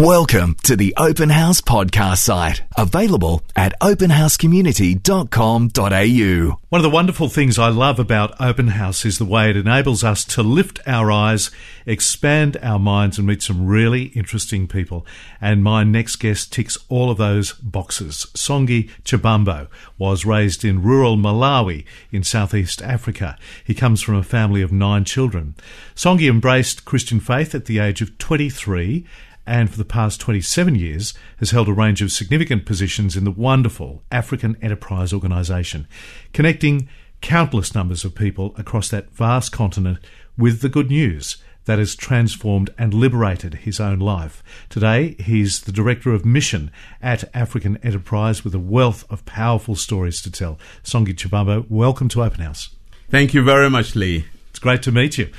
Welcome to the Open House podcast site, available at openhousecommunity.com.au. One of the wonderful things I love about Open House is the way it enables us to lift our eyes, expand our minds, and meet some really interesting people. And my next guest ticks all of those boxes. Songe Chibambo was raised in rural Malawi in southeast Africa. He comes from a family of nine children. Songe embraced Christian faith at the age of 23 and for the past 27 years has held a range of significant positions in the wonderful African Enterprise Organisation, connecting countless numbers of people across that vast continent with the good news that has transformed and liberated his own life. Today, he's the Director of Mission at African Enterprise with a wealth of powerful stories to tell. Songe Chibambo, welcome to Open House. Thank you very much, Lee. It's great to meet you.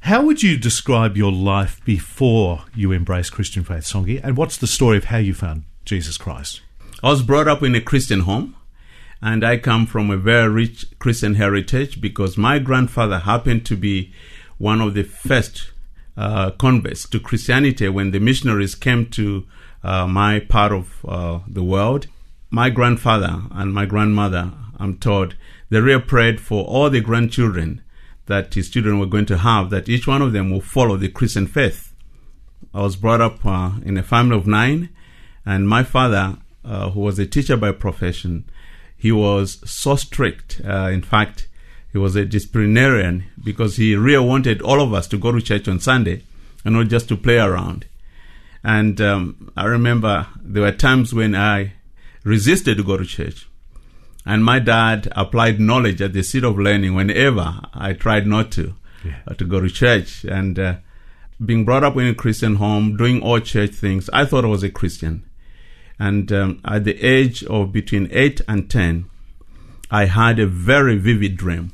How would you describe your life before you embraced Christian faith, Songe? And what's the story of how you found Jesus Christ? I was brought up in a Christian home, and I come from a very rich Christian heritage because my grandfather happened to be one of the first uh, converts to Christianity when the missionaries came to uh, my part of uh, the world. My grandfather and my grandmother, I'm told, they really prayed for all the grandchildren that his children were going to have, that each one of them will follow the Christian faith. I was brought up uh, in a family of nine, and my father, uh, who was a teacher by profession, he was so strict. Uh, in fact, he was a disciplinarian because he really wanted all of us to go to church on Sunday and not just to play around. And um, I remember there were times when I resisted to go to church. And my dad applied knowledge at the seat of learning whenever I tried not to, yeah. uh, to go to church. And uh, being brought up in a Christian home, doing all church things, I thought I was a Christian. And um, at the age of between 8 and 10, I had a very vivid dream.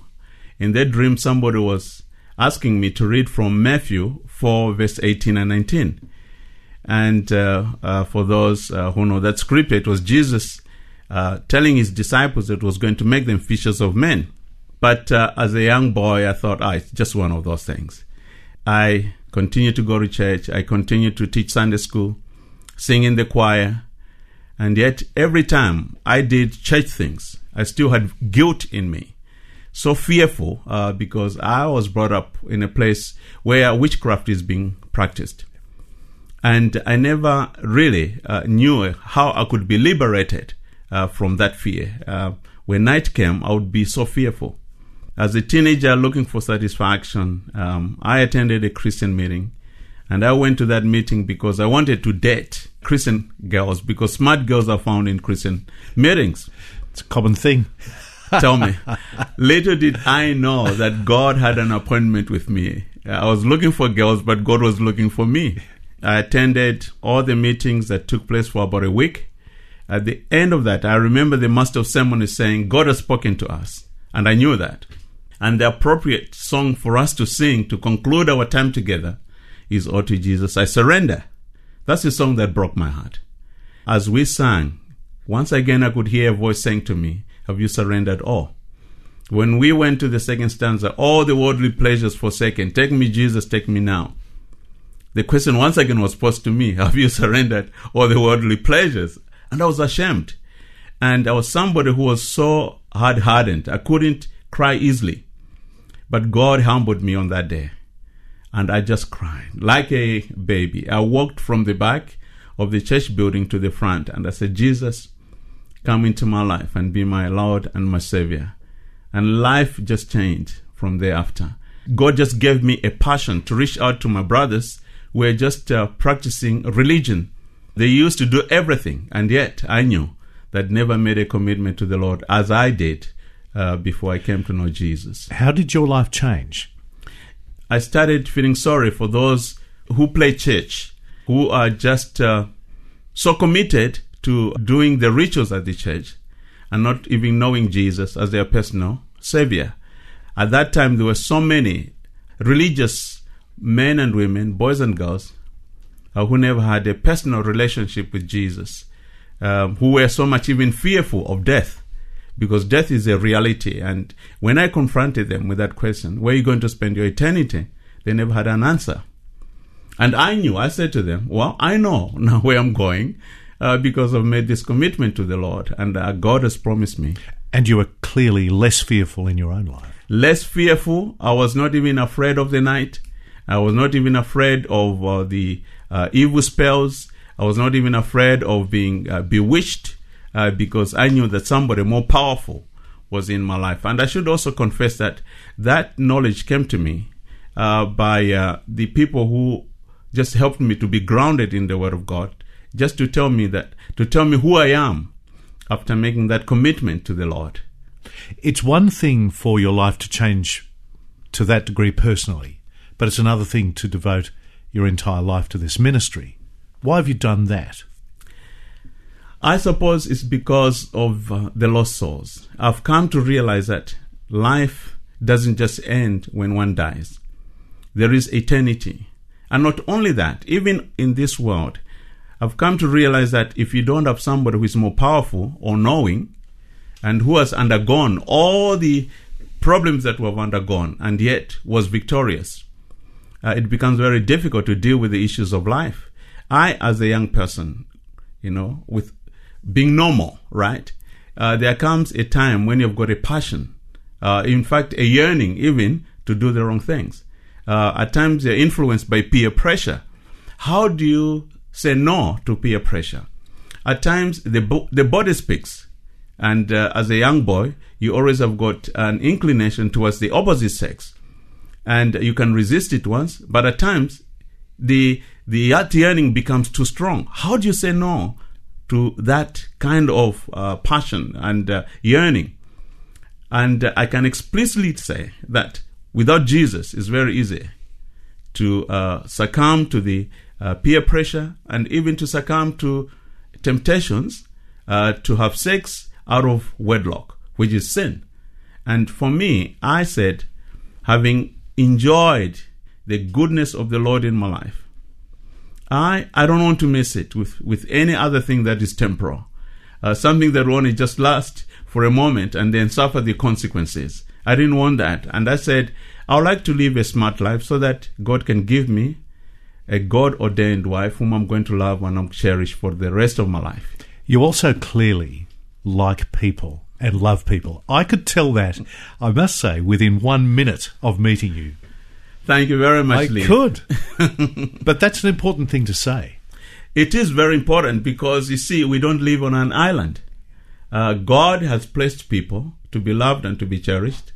In that dream, somebody was asking me to read from Matthew 4, verse 18 and 19. And uh, uh for those uh, who know that scripture, it was Jesus uh, telling his disciples that it was going to make them fishers of men. But uh, as a young boy, I thought, ah, it's just one of those things. I continued to go to church. I continued to teach Sunday school, sing in the choir. And yet, every time I did church things, I still had guilt in me. So fearful uh, because I was brought up in a place where witchcraft is being practiced. And I never really uh, knew how I could be liberated uh, from that fear. Uh, when night came, I would be so fearful. As a teenager looking for satisfaction, um, I attended a Christian meeting. And I went to that meeting because I wanted to date Christian girls because smart girls are found in Christian meetings. It's a common thing. Tell me. Later did I know that God had an appointment with me. I was looking for girls, but God was looking for me. I attended all the meetings that took place for about a week. At the end of that, I remember the master of ceremony saying, God has spoken to us. And I knew that. And the appropriate song for us to sing to conclude our time together is Oh to Jesus, I Surrender. That's the song that broke my heart. As we sang, once again I could hear a voice saying to me, Have you surrendered all? When we went to the second stanza, all the worldly pleasures forsaken, take me, Jesus, take me now. The question once again was posed to me, Have you surrendered all the worldly pleasures? And I was ashamed. And I was somebody who was so hard hardened. I couldn't cry easily. But God humbled me on that day. And I just cried like a baby. I walked from the back of the church building to the front and I said, Jesus, come into my life and be my Lord and my Savior. And life just changed from thereafter. God just gave me a passion to reach out to my brothers who were just uh, practicing religion they used to do everything, and yet I knew that never made a commitment to the Lord as I did uh, before I came to know Jesus. How did your life change? I started feeling sorry for those who play church, who are just uh, so committed to doing the rituals at the church and not even knowing Jesus as their personal Savior. At that time, there were so many religious men and women, boys and girls, uh, who never had a personal relationship with Jesus, um, who were so much even fearful of death, because death is a reality. And when I confronted them with that question, where are you going to spend your eternity? They never had an answer. And I knew, I said to them, well, I know now where I'm going uh, because I've made this commitment to the Lord and uh, God has promised me. And you were clearly less fearful in your own life. Less fearful. I was not even afraid of the night. I was not even afraid of uh, the uh, evil spells. I was not even afraid of being uh, bewitched uh, because I knew that somebody more powerful was in my life. And I should also confess that that knowledge came to me uh, by uh, the people who just helped me to be grounded in the Word of God, just to tell me that, to tell me who I am after making that commitment to the Lord. It's one thing for your life to change to that degree personally, but it's another thing to devote your entire life to this ministry. Why have you done that? I suppose it's because of uh, the lost souls. I've come to realize that life doesn't just end when one dies. There is eternity. And not only that, even in this world, I've come to realize that if you don't have somebody who is more powerful or knowing and who has undergone all the problems that we have undergone and yet was victorious, uh, it becomes very difficult to deal with the issues of life. I, as a young person, you know, with being normal, right? Uh, there comes a time when you've got a passion, uh, in fact, a yearning even to do the wrong things. Uh, at times, you're influenced by peer pressure. How do you say no to peer pressure? At times, the bo- the body speaks, and uh, as a young boy, you always have got an inclination towards the opposite sex, and you can resist it once, but at times, the the yearning becomes too strong. How do you say no to that kind of uh, passion and uh, yearning. And uh, I can explicitly say that without Jesus, it's very easy to uh, succumb to the uh, peer pressure and even to succumb to temptations uh, to have sex out of wedlock, which is sin. And for me, I said, having enjoyed the goodness of the Lord in my life, I, I don't want to miss it with, with any other thing that is temporal. Uh, something that will only just last for a moment and then suffer the consequences. I didn't want that. And I said, I would like to live a smart life so that God can give me a God ordained wife whom I'm going to love and I'm cherish for the rest of my life. You also clearly like people and love people. I could tell that, I must say, within one minute of meeting you. Thank you very much, I Lee. could. but that's an important thing to say. It is very important because you see, we don't live on an island. Uh, God has placed people to be loved and to be cherished.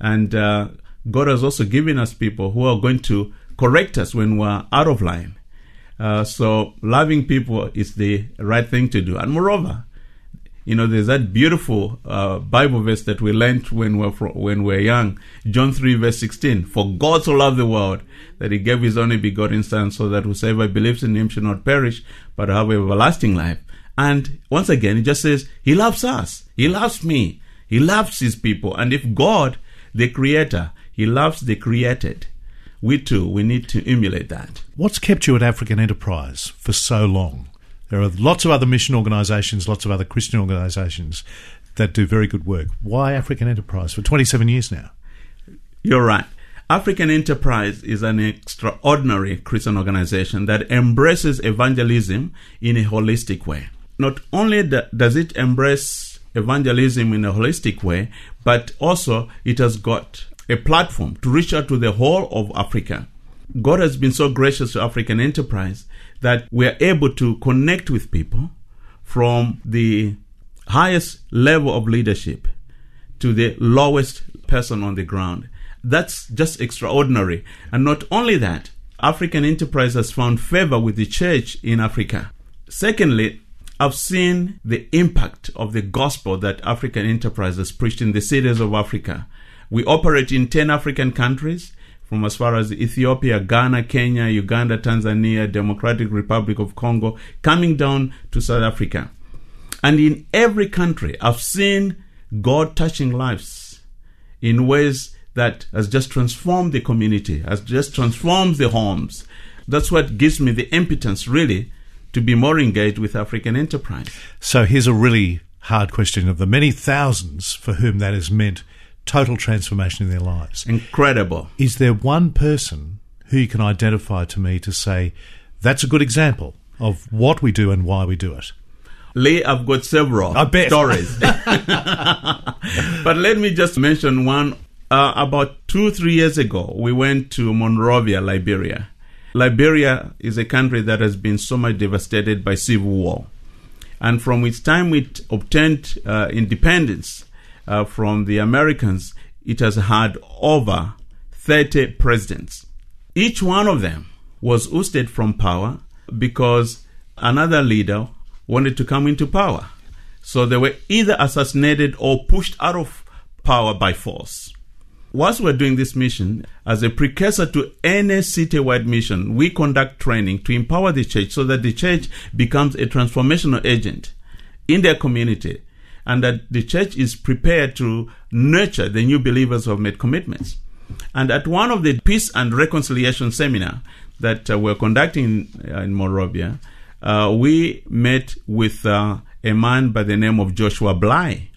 And uh, God has also given us people who are going to correct us when we're out of line. Uh, so, loving people is the right thing to do. And moreover, you know, there's that beautiful uh, Bible verse that we learned when we're fro- when we're young, John three verse sixteen. For God so loved the world that He gave His only begotten Son, so that whosoever believes in Him should not perish, but have everlasting life. And once again, it just says He loves us. He loves me. He loves His people. And if God, the Creator, He loves the created, we too we need to emulate that. What's kept you at African Enterprise for so long? There are lots of other mission organisations, lots of other Christian organisations that do very good work. Why African Enterprise for 27 years now? You're right. African Enterprise is an extraordinary Christian organization that embraces evangelism in a holistic way. Not only does it embrace evangelism in a holistic way, but also it has got a platform to reach out to the whole of Africa. God has been so gracious to African Enterprise that we are able to connect with people from the highest level of leadership to the lowest person on the ground. That's just extraordinary. And not only that, African Enterprise has found favor with the church in Africa. Secondly, I've seen the impact of the gospel that African Enterprise has preached in the cities of Africa. We operate in 10 African countries, from as far as Ethiopia, Ghana, Kenya, Uganda, Tanzania, Democratic Republic of Congo, coming down to South Africa. And in every country, I've seen God touching lives in ways that has just transformed the community, has just transformed the homes. That's what gives me the impotence, really, to be more engaged with African enterprise. So here's a really hard question of the many thousands for whom that has meant total transformation in their lives. Incredible. Is there one person who you can identify to me to say that's a good example of what we do and why we do it? Lee, I've got several I bet. stories. but let me just mention one. Uh, about two, three years ago, we went to Monrovia, Liberia. Liberia is a country that has been so much devastated by civil war. And from its time it obtained uh, independence uh, from the Americans, it has had over 30 presidents. Each one of them was ousted from power because another leader wanted to come into power. So they were either assassinated or pushed out of power by force. Whilst we're doing this mission, as a precursor to any citywide mission, we conduct training to empower the church so that the church becomes a transformational agent in their community and that the church is prepared to nurture the new believers who have made commitments. And at one of the peace and reconciliation seminar that uh, we're conducting in, uh, in Monrovia, uh, we met with uh, a man by the name of Joshua Blahyi.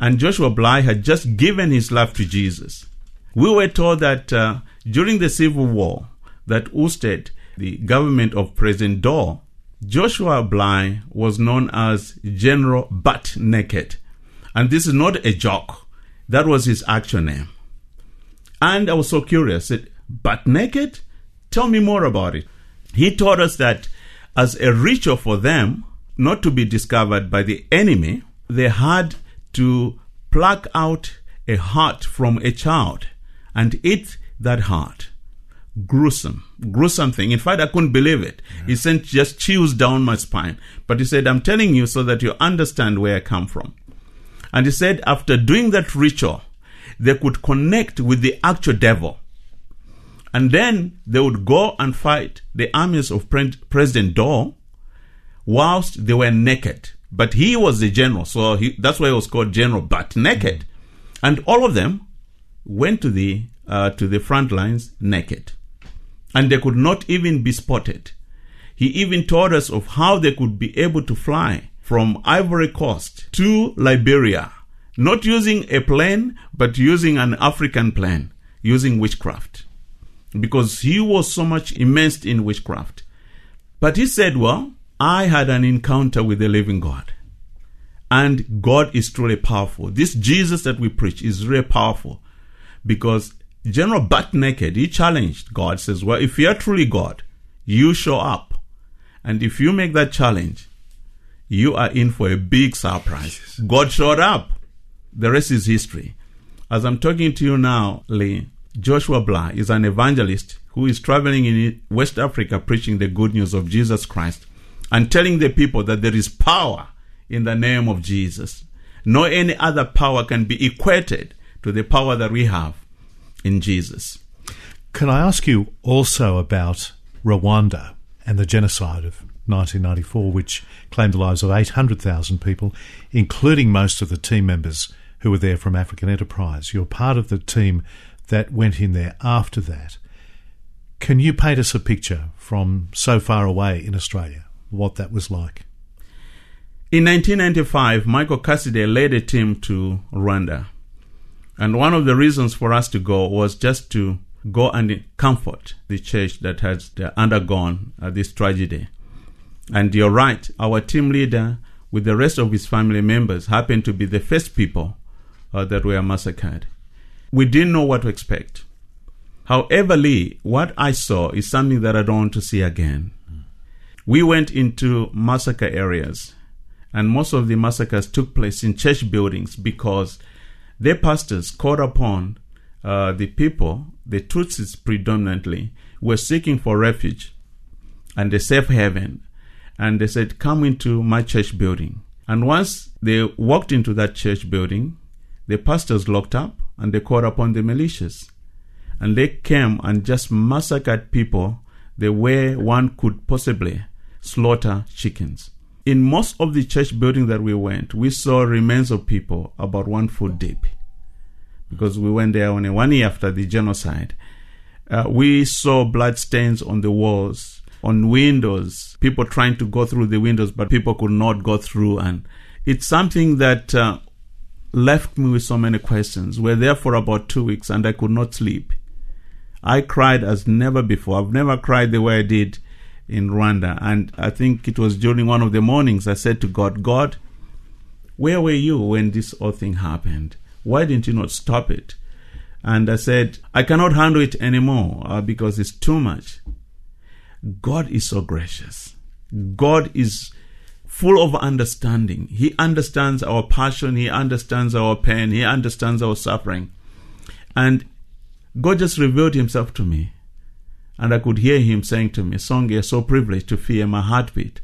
And Joshua Blahyi had just given his life to Jesus. We were told that uh, during the Civil War that ousted the government of President Doe, Joshua Blahyi was known as General Butt Naked. And this is not a joke. That was his actual name. And I was so curious. I said, Butt Naked? Tell me more about it. He told us that as a ritual for them, not to be discovered by the enemy, they had to pluck out a heart from a child and eat that heart. Gruesome, gruesome thing. In fact, I couldn't believe it. He sent just chills down my spine. But he said, I'm telling you so that you understand where I come from. And he said, after doing that ritual, they could connect with the actual devil. And then they would go and fight the armies of Pre- President Doe whilst they were naked. But he was the general, so he, that's why he was called General Butt Naked. And all of them went to the uh, to the front lines naked, and they could not even be spotted. He even told us of how they could be able to fly from Ivory Coast to Liberia, not using a plane, but using an African plane, using witchcraft, because he was so much immersed in witchcraft. But he said, Well, I had an encounter with the living God. And God is truly powerful. This Jesus that we preach is really powerful because General Butt Naked, he challenged God, says, Well, if you're truly God, you show up. And if you make that challenge, you are in for a big surprise. God showed up. The rest is history. As I'm talking to you now, Lee, Joshua Blahyi is an evangelist who is traveling in West Africa preaching the good news of Jesus Christ and telling the people that there is power in the name of Jesus. No any other power can be equated to the power that we have in Jesus. Can I ask you also about Rwanda and the genocide of 1994, which claimed the lives of 800,000 people, including most of the team members who were there from African Enterprise? You're part of the team that went in there after that. Can you paint us a picture from so far away in Australia what that was like? In 1995, Michael Cassidy led a team to Rwanda. And one of the reasons for us to go was just to go and comfort the church that has undergone uh, this tragedy. And you're right, our team leader, with the rest of his family members, happened to be the first people uh, that were massacred. We didn't know what to expect. However, Lee, what I saw is something that I don't want to see again. We went into massacre areas, and most of the massacres took place in church buildings because their pastors called upon uh, the people, the Tutsis predominantly, were seeking for refuge and a safe haven. And they said, Come into my church building. And once they walked into that church building, the pastors locked up and they called upon the militias. And they came and just massacred people the way one could possibly slaughter chickens. In most of the church buildings that we went, we saw remains of people about one foot deep. Because we went there only one year after the genocide. Uh, we saw blood stains on the walls, on windows, people trying to go through the windows, but people could not go through. And it's something that uh, left me with so many questions. We're there for about two weeks and I could not sleep. I cried as never before. I've never cried the way I did in Rwanda. And I think it was during one of the mornings I said to God, God, where were you when this whole thing happened? Why didn't you not stop it? And I said, I cannot handle it anymore uh, because it's too much. God is so gracious. God is full of understanding. He understands our passion. He understands our pain. He understands our suffering. And God just revealed himself to me. And I could hear him saying to me, Song, you're so privileged to feel my heartbeat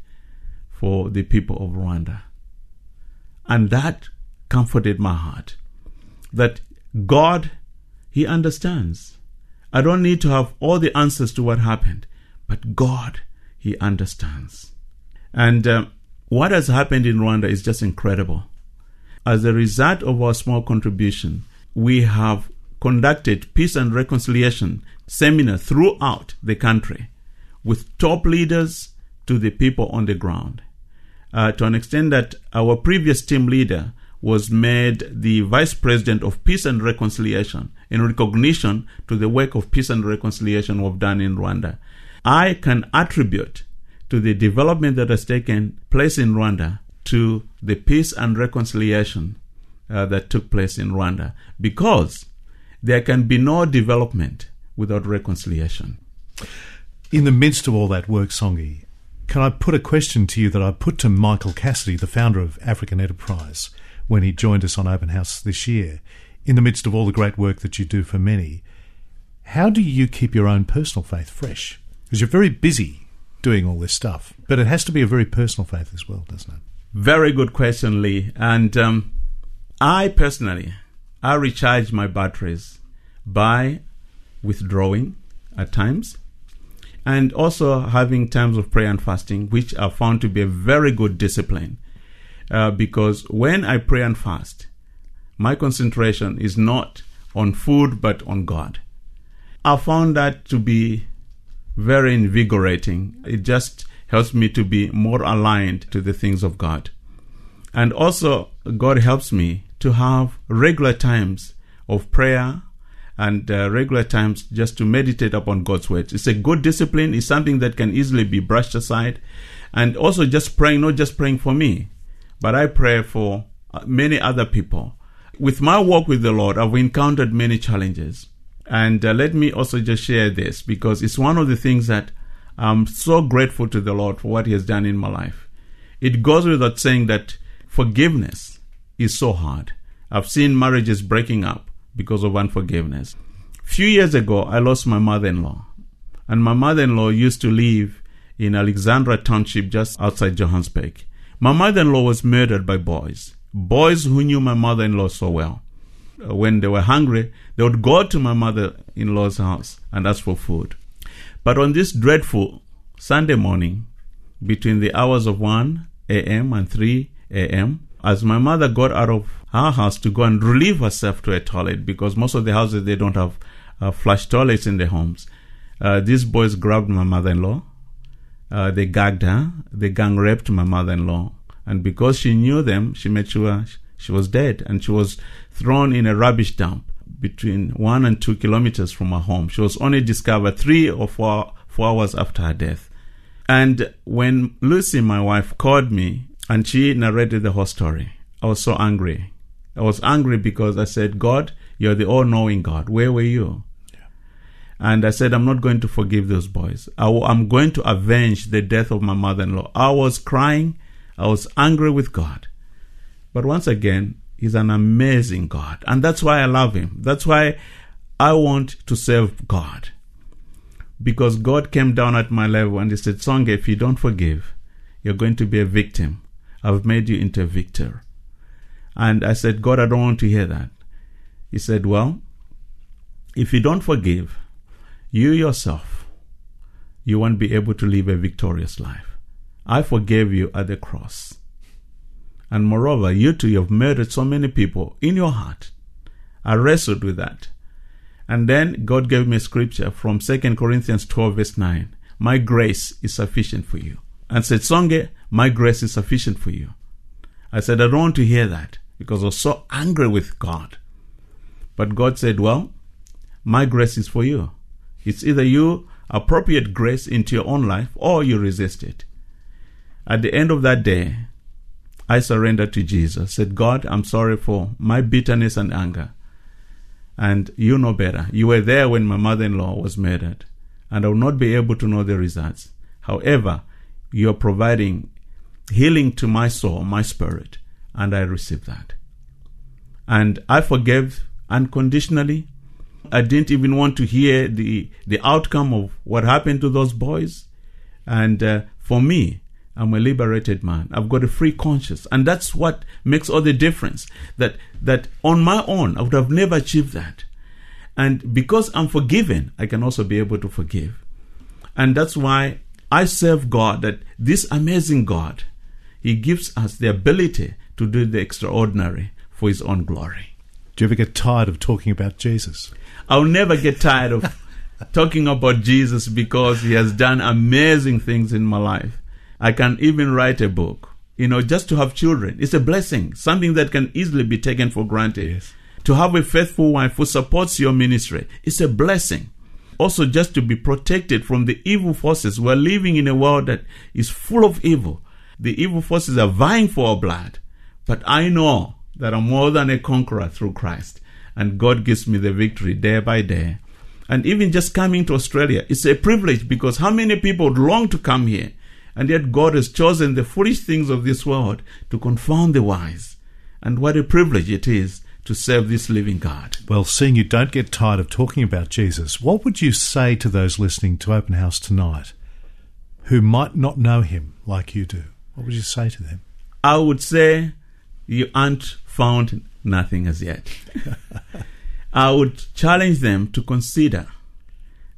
for the people of Rwanda. And that comforted my heart. That God, He understands. I don't need to have all the answers to what happened, but God, He understands. And uh, what has happened in Rwanda is just incredible. As a result of our small contribution, we have conducted peace and reconciliation seminar throughout the country with top leaders to the people on the ground. Uh, to an extent that our previous team leader was made the vice president of peace and reconciliation in recognition to the work of peace and reconciliation we've done in Rwanda. I can attribute to the development that has taken place in Rwanda to the peace and reconciliation uh, that took place in Rwanda because there can be no development without reconciliation. In the midst of all that work, Songe, can I put a question to you that I put to Michael Cassidy, the founder of African Enterprise, when he joined us on Open House this year? In the midst of all the great work that you do for many, how do you keep your own personal faith fresh? Because you're very busy doing all this stuff, but it has to be a very personal faith as well, doesn't it? Very good question, Lee. And um, I personally, I recharge my batteries by withdrawing at times and also having times of prayer and fasting, which are found to be a very good discipline. Uh, because when I pray and fast, my concentration is not on food but on God. I found that to be very invigorating. It just helps me to be more aligned to the things of God. And also, God helps me to have regular times of prayer and uh, regular times just to meditate upon God's word. It's a good discipline. It's something that can easily be brushed aside. And also just praying, not just praying for me, but I pray for uh, many other people. With my walk with the Lord, I've encountered many challenges. And uh, let me also just share this because it's one of the things that I'm so grateful to the Lord for what He has done in my life. It goes without saying that forgiveness is so hard. I've seen marriages breaking up because of unforgiveness. Few years ago, I lost my mother-in-law, and my mother-in-law used to live in Alexandra Township just outside Johannesburg. My mother-in-law was murdered by boys, boys who knew my mother-in-law so well. Uh, when they were hungry, they would go to my mother-in-law's house and ask for food. But on this dreadful Sunday morning, between the hours of 1 a.m. and 3 a.m., as my mother got out of her house to go and relieve herself to a toilet because most of the houses they don't have uh, flush toilets in their homes. Uh, these boys grabbed my mother-in-law. Uh, they gagged her. They gang raped my mother-in-law. And because she knew them, she made sure she was dead and she was thrown in a rubbish dump between one and two kilometers from her home. She was only discovered three or four, four hours after her death. And when Lucy, my wife, called me and she narrated the whole story, I was so angry. I was angry because I said, God, you're the all knowing God. Where were you? And I said, I'm not going to forgive those boys. i w- I'm going to avenge the death of my mother in law. I was crying. I was angry with God. But once again, He's an amazing God. And that's why I love Him. That's why I want to serve God. Because God came down at my level and He said, Songe, if you don't forgive, you're going to be a victim. I've made you into a victor. And I said, God, I don't want to hear that. He said, Well, if you don't forgive, you yourself, you won't be able to live a victorious life. I forgave you at the cross. And moreover, you too, you have murdered so many people in your heart. I wrestled with that. And then God gave me a scripture from 2 Corinthians 12, verse 9. My grace is sufficient for you. And said, Songe, my grace is sufficient for you. I said, I don't want to hear that because I was so angry with God. But God said, Well, my grace is for you. It's either you appropriate grace into your own life or you resist it. At the end of that day, I surrendered to Jesus, said, God, I'm sorry for my bitterness and anger. And you know better. You were there when my mother in law was murdered, and I will not be able to know the results. However, you are providing healing to my soul, my spirit, and I received that. And I forgave unconditionally. I didn't even want to hear the, the outcome of what happened to those boys. And uh, for me, I'm a liberated man. I've got a free conscience. And that's what makes all the difference. That, that on my own, I would have never achieved that. And because I'm forgiven, I can also be able to forgive. And that's why I serve God, that this amazing God, He gives us the ability to do the extraordinary for His own glory. Do you ever get tired of talking about Jesus? I'll never get tired of talking about Jesus because He has done amazing things in my life. I can even write a book. You know, just to have children, it's a blessing, something that can easily be taken for granted. Yes. To have a faithful wife who supports your ministry, it's a blessing. Also, just to be protected from the evil forces. We're living in a world that is full of evil. The evil forces are vying for our blood. But I know that I'm more than a conqueror through Christ. And God gives me the victory day by day. And even just coming to Australia, it's a privilege because how many people would long to come here? And yet God has chosen the foolish things of this world to confound the wise. And what a privilege it is to serve this living God. Well, seeing you don't get tired of talking about Jesus, what would you say to those listening to Open House tonight who might not know him like you do? What would you say to them? I would say you aren't found nothing as yet. I would challenge them to consider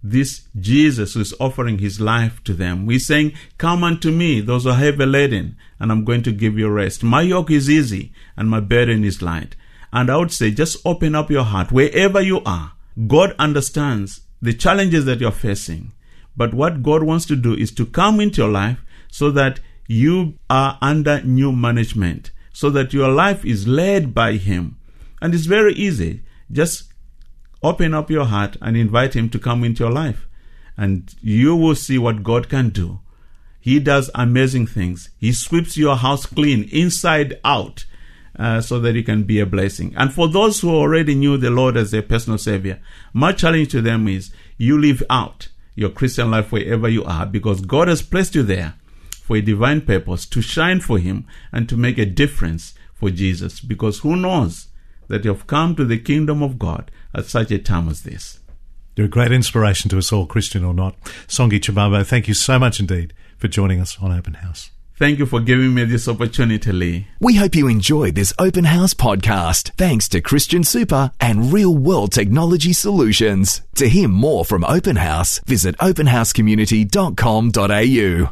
this Jesus who is offering his life to them. We're saying, Come unto me, those who are heavy laden, and I'm going to give you rest. My yoke is easy and my burden is light. And I would say, just open up your heart wherever you are. God understands the challenges that you're facing. But what God wants to do is to come into your life so that you are under new management, so that your life is led by Him. And it's very easy. Just open up your heart and invite Him to come into your life. And you will see what God can do. He does amazing things. He sweeps your house clean inside out uh, so that you can be a blessing. And for those who already knew the Lord as their personal Savior, my challenge to them is you live out your Christian life wherever you are because God has placed you there for a divine purpose to shine for Him and to make a difference for Jesus. Because who knows that you have come to the kingdom of God at such a time as this? You're a great inspiration to us all, Christian or not. Songe Chibambo, thank you so much indeed for joining us on Open House. Thank you for giving me this opportunity, Lee. We hope you enjoyed this Open House podcast thanks to Christian Super and Real World Technology Solutions. To hear more from Open House, visit openhousecommunity.com.au.